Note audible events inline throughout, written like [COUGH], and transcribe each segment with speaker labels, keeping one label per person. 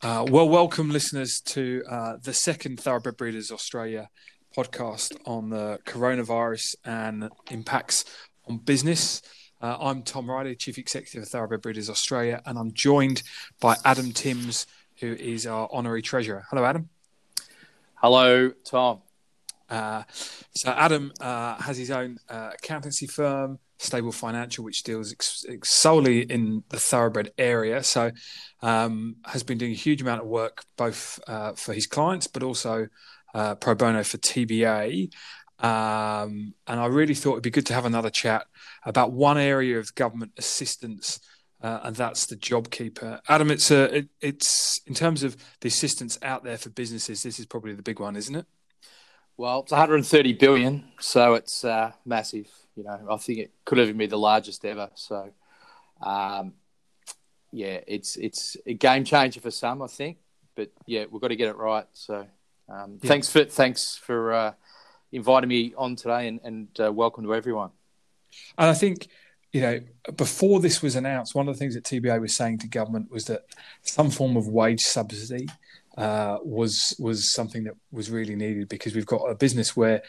Speaker 1: Uh, well, welcome listeners to uh, the second Thoroughbred Breeders Australia podcast on the coronavirus and impacts on business. Uh, I'm Tom Reilly, Chief Executive of Thoroughbred Breeders Australia, and I'm joined by Adam Timms, who is our honorary treasurer. Hello, Adam.
Speaker 2: Hello, Tom.
Speaker 1: Uh, so Adam uh, has his own uh, accountancy firm, Stable Financial, which deals ex- ex- solely in the thoroughbred area. So um, has been doing a huge amount of work both uh, for his clients, but also uh, pro bono for TBA. Um, and I really thought it'd be good to have another chat about one area of government assistance. Uh, and that's the JobKeeper. Adam, it's a, it, it's in terms of the assistance out there for businesses. This is probably the big one, isn't it?
Speaker 2: Well, it's 130 billion, so it's uh, massive. You know, I think it could even be the largest ever. So, um, yeah, it's it's a game changer for some, I think. But yeah, we've got to get it right. So, um, yeah. thanks for thanks for uh, inviting me on today, and, and uh, welcome to everyone.
Speaker 1: And I think you know, before this was announced, one of the things that TBA was saying to government was that some form of wage subsidy uh, was was something that was really needed because we've got a business where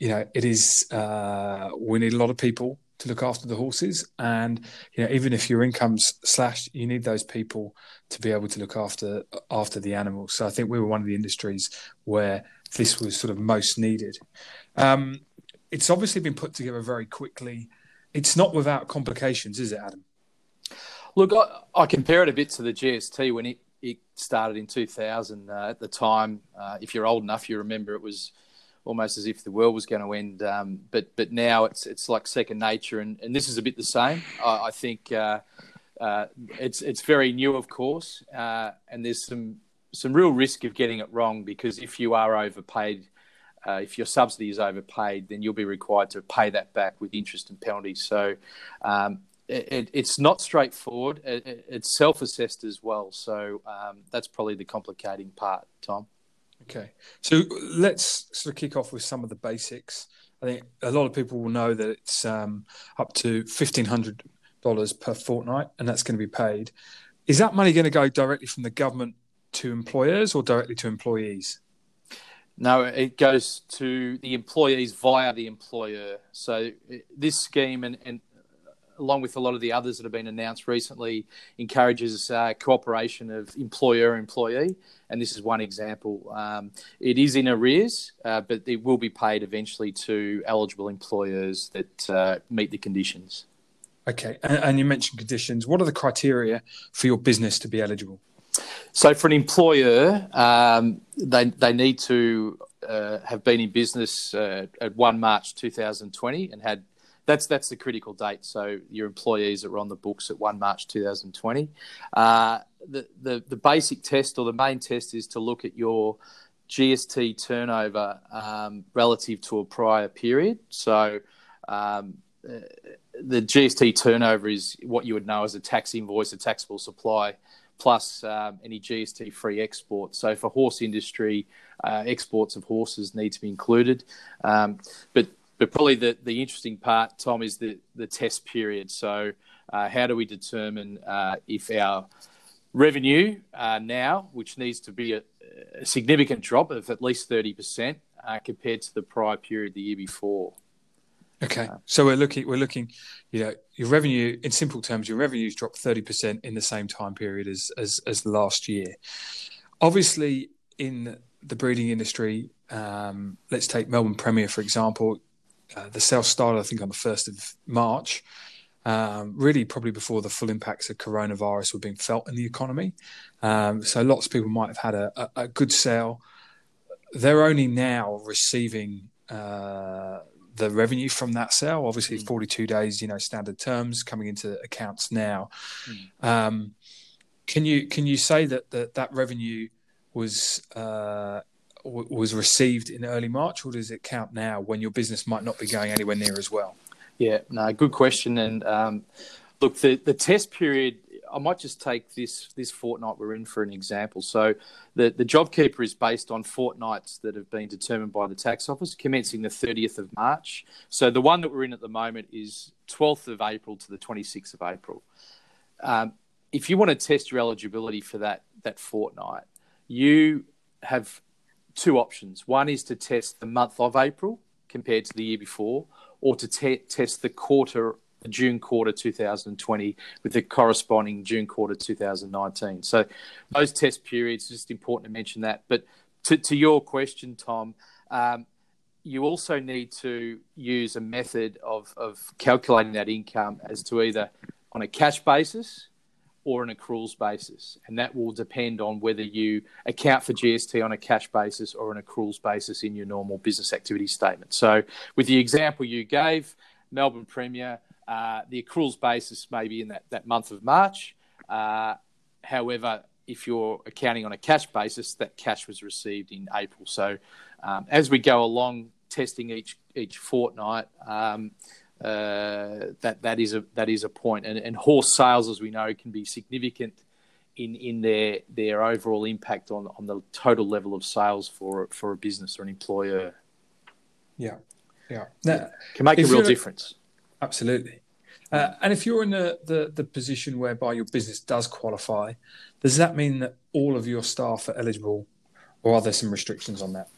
Speaker 1: you know it is uh, we need a lot of people to look after the horses. And you know even if your income's slashed you need those people to be able to look after after the animals so i think we were one of the industries where this was sort of most needed. Um, it's obviously been put together very quickly. It's not without complications is it adam?
Speaker 2: Look i, I compare it a bit to the gst when it it started in 2000. Uh, at the time, uh, if you're old enough, you remember it was almost as if the world was going to end. Um, but but now it's it's like second nature, and, and this is a bit the same. I, I think uh, uh it's it's very new, of course, uh, and there's some some real risk of getting it wrong because if you are overpaid. Uh, if your subsidy is overpaid, then you'll be required to pay that back with interest and penalties. So, um, it, it's not straightforward. It, it's self-assessed as well, so um, that's probably the complicating part, Tom.
Speaker 1: Okay, so let's sort of kick off with some of the basics. I think a lot of people will know that it's um, up to fifteen hundred dollars per fortnight, and that's going to be paid. Is that money going to go directly from the government to employers or directly to employees?
Speaker 2: No, it goes to the employees via the employer. So this scheme, and, and along with a lot of the others that have been announced recently, encourages uh, cooperation of employer employee. And this is one example. Um, it is in arrears, uh, but it will be paid eventually to eligible employers that uh, meet the conditions.
Speaker 1: Okay, and, and you mentioned conditions. What are the criteria for your business to be eligible?
Speaker 2: So, for an employer, um, they they need to uh, have been in business uh, at one March 2020 and had that's that's the critical date. So your employees that on the books at one March 2020. Uh, the, the the basic test or the main test is to look at your GST turnover um, relative to a prior period. So um, uh, the GST turnover is what you would know as a tax invoice, a taxable supply, plus um, any GST free exports. So for horse industry, uh, exports of horses need to be included. Um, but but probably the, the interesting part, Tom, is the, the test period. So, uh, how do we determine uh, if our revenue uh, now, which needs to be a, a, significant drop of at least 30% uh, compared to the prior period the year before?
Speaker 1: Okay, uh, so we're looking, we're looking, you know, your revenue, in simple terms, your revenues dropped 30% in the same time period as, as, as last year. Obviously, in the breeding industry, um, let's take Melbourne Premier, for example, uh, the sales started, I think, on the 1st of March, um, really probably before the full impacts of coronavirus were being felt in the economy. Um, so lots of people might have had a, a, a good sale. They're only now receiving uh, the revenue from that sale. Obviously, mm. 42 days, you know, standard terms coming into accounts now. Mm. Um, can you can you say that that, that revenue was uh, w- was received in early March, or does it count now when your business might not be going anywhere near as well?
Speaker 2: Yeah, no, good question. And um, look, the, the test period, I might just take this this fortnight we're in for an example. So the, the JobKeeper is based on fortnights that have been determined by the tax office, commencing the 30th of March. So the one that we're in at the moment is 12th of April to the 26th of April. Um, if you want to test your eligibility for that that fortnight, you have two options. One is to test the month of April compared to the year before, or to te- test the quarter, the June quarter 2020 with the corresponding June quarter 2019. So those test periods, just important to mention that. But to, to your question, Tom, um, you also need to use a method of, of calculating that income as to either on a cash basis or an accruals basis. And that will depend on whether you account for GST on a cash basis or an accruals basis in your normal business activity statement. So, with the example you gave, Melbourne Premier, uh, the accruals basis may be in that, that month of March. Uh, however, if you're accounting on a cash basis, that cash was received in April. So, um, as we go along testing each each fortnight, um, uh, that that is a that is a point. And, and horse sales, as we know, can be significant in in their their overall impact on on the total level of sales for for a business or an employer.
Speaker 1: Yeah, yeah, now,
Speaker 2: can make a real difference.
Speaker 1: Absolutely. Uh, and if you're in the, the, the position whereby your business does qualify, does that mean that all of your staff are eligible, or are there some restrictions on that?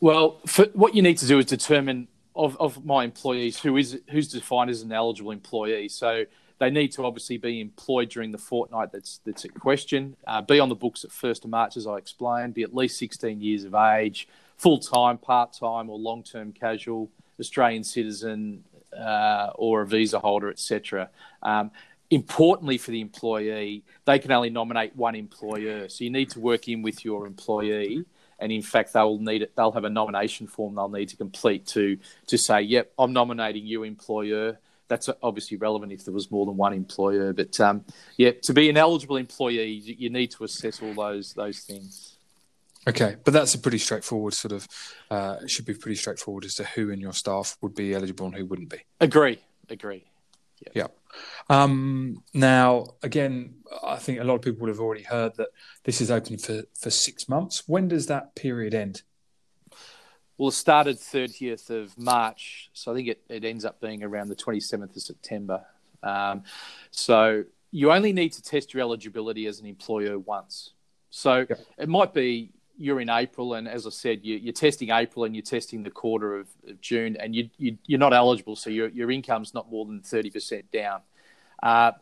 Speaker 2: Well, for, what you need to do is determine of, of my employees who is who's defined as an eligible employee. So they need to obviously be employed during the fortnight that's that's at question. Uh, be on the books at first of March, as I explained. Be at least 16 years of age, full time, part time, or long term casual, Australian citizen, uh, or a visa holder, etc. Um, importantly for the employee, they can only nominate one employer. So you need to work in with your employee and in fact they'll need it they'll have a nomination form they'll need to complete to to say yep i'm nominating you employer. That's obviously relevant if there was more than one employer but um, yeah to be an eligible employee you need to assess all those those things.
Speaker 1: Okay but that's a pretty straightforward sort of uh, should be pretty straightforward as to who in your staff would be eligible and who wouldn't be.
Speaker 2: Agree agree
Speaker 1: yeah. yeah. Um, now, again, I think a lot of people would have already heard that this is open for, for six months. When does that period end?
Speaker 2: Well, it started 30th of March, so I think it, it ends up being around the 27th of September. Um, so you only need to test your eligibility as an employer once. So it might be you're in April, and as I said, you, are testing April and you're testing the quarter of, of June, and you, you, are not eligible, so your, your income's not more than 30% down. Uh,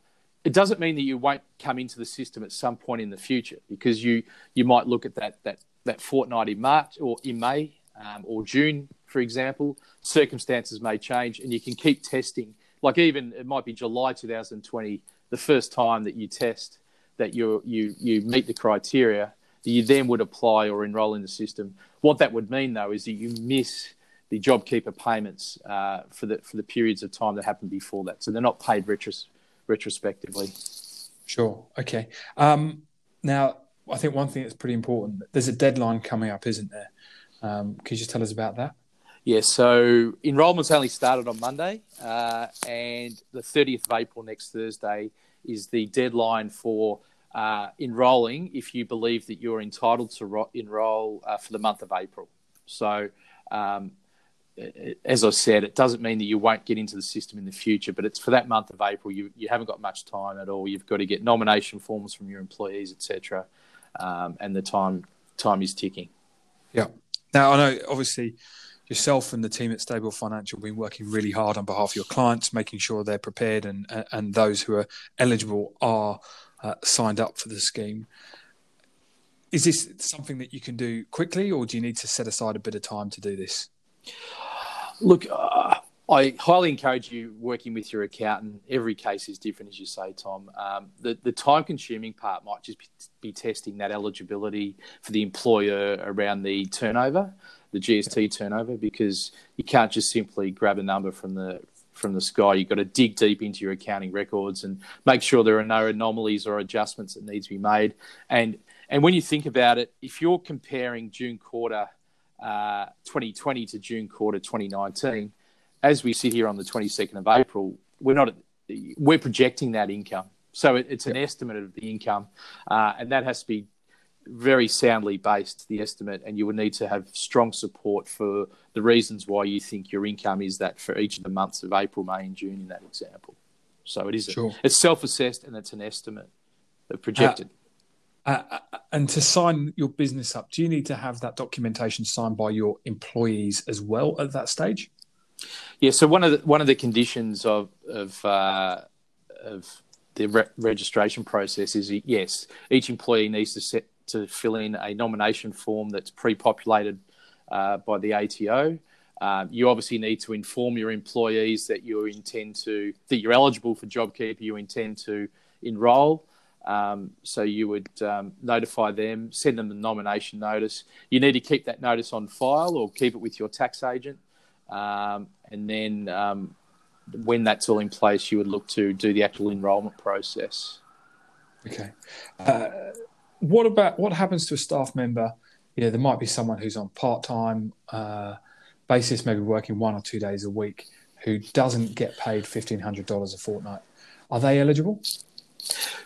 Speaker 2: it doesn't mean that you won't come into the system at some point in the future because you, you might look at that, that, that fortnight in March or in May um, or June, for example. Circumstances may change, and you can keep testing. Like even it might be July 2020, the first time that you test that you you you meet the criteria you then would apply or enrol in the system. What that would mean, though, is that you miss the JobKeeper payments uh, for the for the periods of time that happened before that, so they're not paid retros- retrospectively.
Speaker 1: Sure. Okay. Um, now, I think one thing that's pretty important. There's a deadline coming up, isn't there? Um, can you just tell us about that?
Speaker 2: Yes. Yeah, so enrolment's only started on Monday, uh, and the 30th of April next Thursday is the deadline for uh, enrolling if you believe that you're entitled to ro- enroll uh, for the month of April. So, um, as I said, it doesn't mean that you won't get into the system in the future, but it's for that month of April. You you haven't got much time at all. You've got to get nomination forms from your employees, etc., um, and the time time is ticking.
Speaker 1: Yeah. Now I know, obviously, yourself and the team at Stable Financial have been working really hard on behalf of your clients, making sure they're prepared and and those who are eligible are uh, signed up for the scheme. Is this something that you can do quickly, or do you need to set aside a bit of time to do this?
Speaker 2: Look, uh, I highly encourage you working with your accountant. Every case is different, as you say, Tom. Um, the, the time consuming part might just be, be, testing that eligibility for the employer around the turnover, the GST turnover, because you can't just simply grab a number from the from the sky. You've got to dig deep into your accounting records and make sure there are no anomalies or adjustments that need to be made. And and when you think about it, if you're comparing June quarter uh, 2020 to June quarter 2019, as we sit here on the 22nd of April, we're not we're projecting that income. So it, it's an estimate of the income, uh, and that has to be very soundly based the estimate, and you would need to have strong support for the reasons why you think your income is that for each of the months of April, May, and June in that example. So it is sure. a, it's self-assessed and it's an estimate, projected.
Speaker 1: Uh, uh, and to sign your business up, do you need to have that documentation signed by your employees as well at that stage?
Speaker 2: Yeah. So one of the one of the conditions of of uh, of the re- registration process is yes, each employee needs to set to fill in a nomination form that's pre-populated uh, by the ATO. Um, you obviously need to inform your employees that you intend to that you're eligible for JobKeeper. You intend to enrol. Um, so you would um, notify them, send them the nomination notice. You need to keep that notice on file or keep it with your tax agent. Um, and then um, when that's all in place, you would look to do the actual enrolment process.
Speaker 1: Okay. Uh, what about what happens to a staff member? You know, there might be someone who's on part time uh, basis, maybe working one or two days a week, who doesn't get paid fifteen hundred dollars a fortnight. Are they eligible?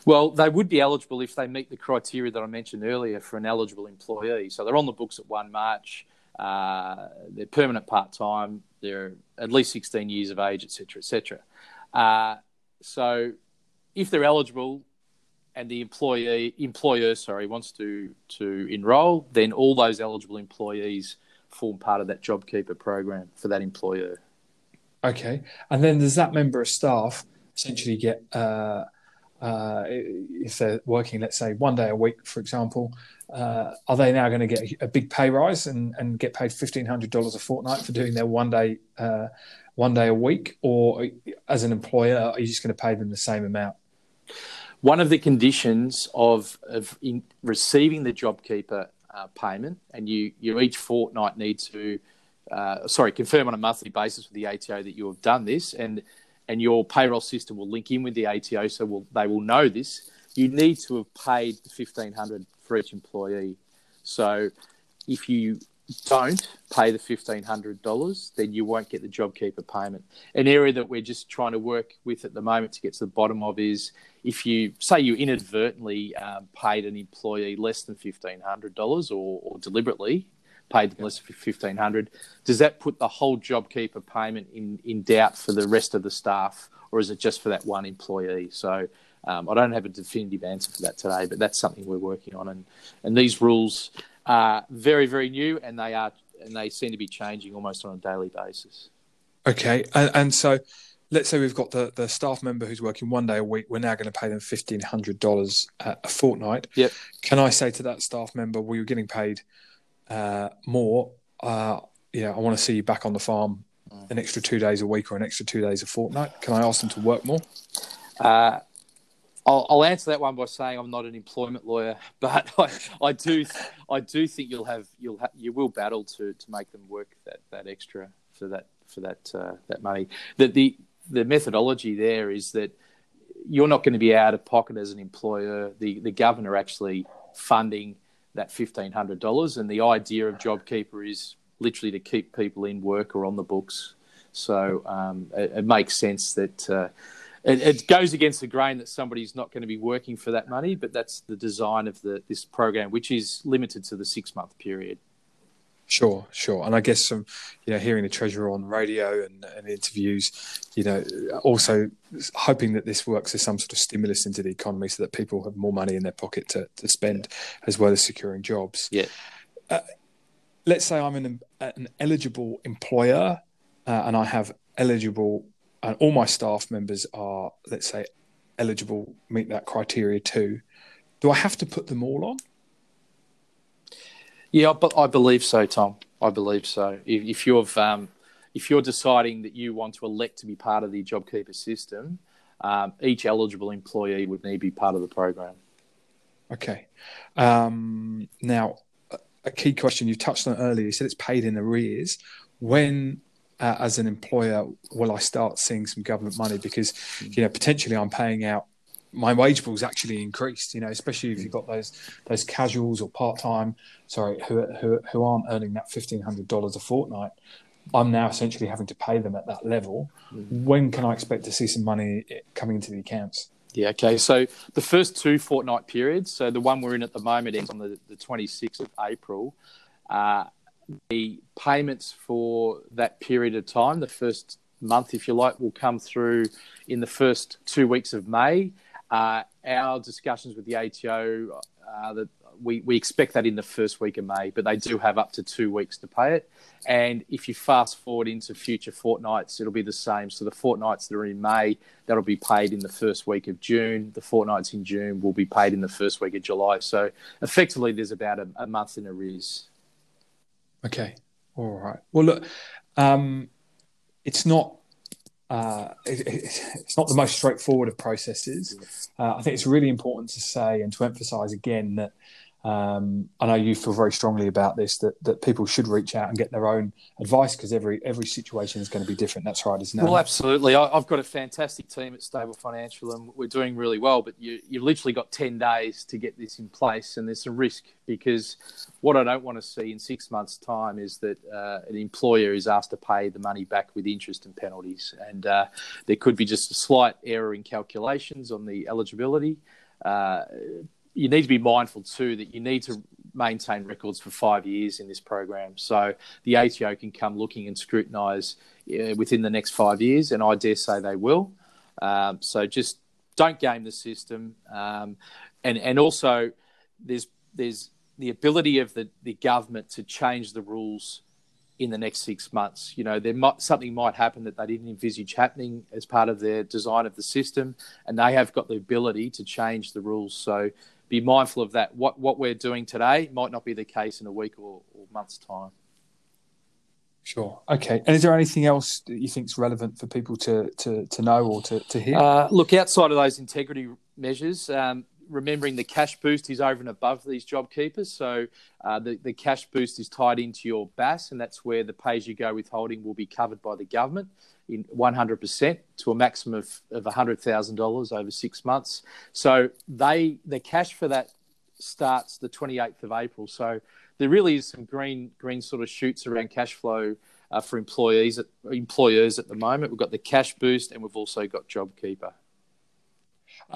Speaker 2: Well, they would be eligible if they meet the criteria that I mentioned earlier for an eligible employee. So they're on the books at 1 March, uh, they're permanent part time, they're at least 16 years of age, etc., etc. Uh, so if they're eligible and the employee employer sorry wants to to enrol, then all those eligible employees form part of that JobKeeper program for that employer.
Speaker 1: Okay, and then does that member of staff essentially get uh, uh, if they're working, let's say, one day a week, for example, uh, are they now going to get a big pay rise and, and get paid fifteen hundred dollars a fortnight for doing their one day uh, one day a week, or as an employer, are you just going to pay them the same amount?
Speaker 2: One of the conditions of of receiving the JobKeeper uh, payment, and you you each fortnight need to, uh, sorry, confirm on a monthly basis with the ATO that you have done this, and and your payroll system will link in with the ATO, so will, they will know this. You need to have paid the fifteen hundred for each employee. So if you don't pay the fifteen hundred dollars, then you won't get the JobKeeper payment. An area that we're just trying to work with at the moment to get to the bottom of is if you say you inadvertently um, paid an employee less than fifteen hundred dollars or, or deliberately paid them less than fifteen hundred. Does that put the whole JobKeeper payment in in doubt for the rest of the staff, or is it just for that one employee? So. Um, I don't have a definitive answer for that today, but that's something we're working on. And, and these rules are very, very new, and they are and they seem to be changing almost on a daily basis.
Speaker 1: Okay, and, and so let's say we've got the, the staff member who's working one day a week. We're now going to pay them fifteen hundred dollars a fortnight.
Speaker 2: Yep.
Speaker 1: Can I say to that staff member, "Well, you're getting paid uh, more, uh, yeah, I want to see you back on the farm mm. an extra two days a week or an extra two days a fortnight. Can I ask them to work more?
Speaker 2: Uh, I'll, I'll, answer that one by saying I'm not an employment lawyer, [LAUGHS] but I, I do I do think you'll have you'll ha- you will battle to to make them work that, that extra for that for that uh, that money. That the the methodology there is that you're not going to be out of pocket as an employer. The the governor actually funding that fifteen hundred dollars, and the idea of JobKeeper is literally to keep people in work or on the books. So um, it, it, makes sense that uh, it, it, goes against the grain that somebody's not going to be working for that money, but that's the design of the, this program, which is limited to the six month period.
Speaker 1: Sure, sure, and I guess some, you know, hearing the treasurer on radio and, and interviews, you know, also hoping that this works as some sort of stimulus into the economy, so that people have more money in their pocket to, to spend, as well as securing jobs.
Speaker 2: Yeah. Uh,
Speaker 1: let's say I'm an an eligible employer, uh, and I have eligible, and all my staff members are, let's say, eligible, meet that criteria too. Do I have to put them all on?
Speaker 2: Yeah, but I believe so, Tom. I believe so. If, if you've um, if you're deciding that you want to elect to be part of the JobKeeper system, um, each eligible employee would need to be part of the program.
Speaker 1: Okay. Um, now, a key question you touched on earlier. You said it's paid in arrears. When, uh, as an employer, will I start seeing some government money? Because you know potentially I'm paying out my wage bill's actually increased. You know, especially if you've got those those casuals or part time, sorry, who, who who aren't earning that fifteen hundred dollars a fortnight. I'm now essentially having to pay them at that level. Mm. When can I expect to see some money coming into the accounts?
Speaker 2: Yeah, okay. So the first two fortnight periods, so the one we're in at the moment ends on the, the 26th of April. Uh, the payments for that period of time, the first month, if you like, will come through in the first two weeks of May. Uh, our discussions with the ATO Uh, that we, we expect that in the first week of May, but they do have up to two weeks to pay it. And if you fast forward into future fortnights, it'll be the same. So the fortnights that are in May, that'll be paid in the first week of June. The fortnights in June will be paid in the first week of July. So effectively, there's about a, a month in arrears.
Speaker 1: Okay. All right. Well, look, um, it's not uh, it, it's not the most straightforward of processes. Uh, I think it's really important to say and to emphasise again that um, I know you feel very strongly about this that, that people should reach out and get their own advice because every every situation is going to be different. That's right, isn't it?
Speaker 2: Well, absolutely. I, have got a fantastic team at Stable Financial and we're doing really well. But you you've literally got ten days to get this in place, and there's a risk because what I don't want to see in six months' time is that uh, an employer is asked to pay the money back with interest and penalties, and uh, there could be just a slight error in calculations on the eligibility. Uh, you need to be mindful too that you need to maintain records for five years in this program. So the ATO can come looking and scrutinise uh, within the next five years, and I dare say they will. Um, so just don't game the system, um, and and also there's there's the ability of the, the government to change the rules in the next six months. You know, there might something might happen that they didn't envisage happening as part of their design of the system, and they have got the ability to change the rules. So be mindful of that. What what we're doing today might not be the case in a week or, or month's time.
Speaker 1: Sure. Okay. And is there anything else that you think is relevant for people to, to, to know or to, to hear?
Speaker 2: Uh, look, outside of those integrity measures, um, remembering the cash boost is over and above these job keepers. So uh, the, the cash boost is tied into your BAS, and that's where the pay as you go withholding will be covered by the government in 100% to a maximum of, of $100,000 over six months. So they the cash for that starts the 28th of April. So there really is some green green sort of shoots around cash flow uh, for employees at, employers at the moment. We've got the cash boost and we've also got JobKeeper.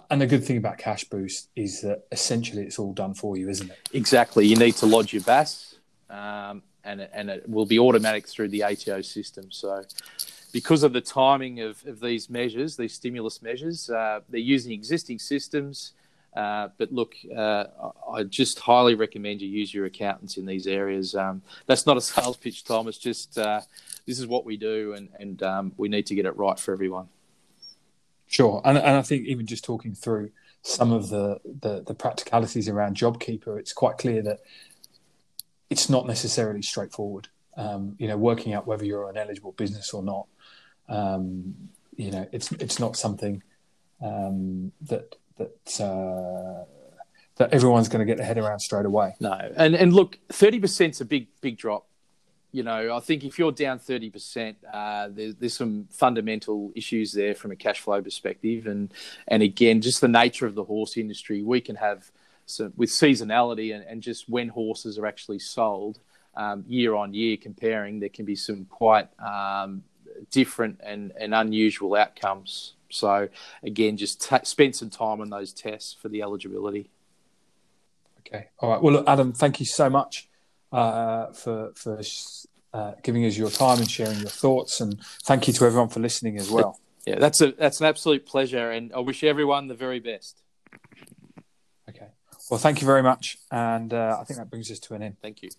Speaker 1: And the good thing about Cash Boost is that essentially it's all done for you, isn't it?
Speaker 2: Exactly. You need to lodge your BAS, um, and it, and it will be automatic through the ATO system. So because of the timing of, of these measures, these stimulus measures, uh, they're using existing systems. Uh, but look, uh, I just highly recommend you use your accountants in these areas. Um, that's not a sales pitch, Tom. It's just uh, this is what we do, and, and um, we need to get it right for everyone.
Speaker 1: Sure, and, and I think even just talking through some of the, the, the practicalities around JobKeeper, it's quite clear that it's not necessarily straightforward. Um, you know, working out whether you're an eligible business or not um, you know, it's it's not something um, that that uh, that everyone's going to get their head around straight away.
Speaker 2: No, and and look, thirty percent is a big big drop. You know, I think if you're down thirty percent, uh, there's there's some fundamental issues there from a cash flow perspective, and and again, just the nature of the horse industry, we can have some, with seasonality and, and just when horses are actually sold. Um, year on year comparing, there can be some quite um, different and, and unusual outcomes. So again, just t- spend some time on those tests for the eligibility.
Speaker 1: Okay. All right. Well, look, Adam, thank you so much uh, for for uh, giving us your time and sharing your thoughts, and thank you to everyone for listening as well.
Speaker 2: Yeah, that's a that's an absolute pleasure, and I wish everyone the very best.
Speaker 1: Okay. Well, thank you very much, and uh, I think that brings us to an end.
Speaker 2: Thank you.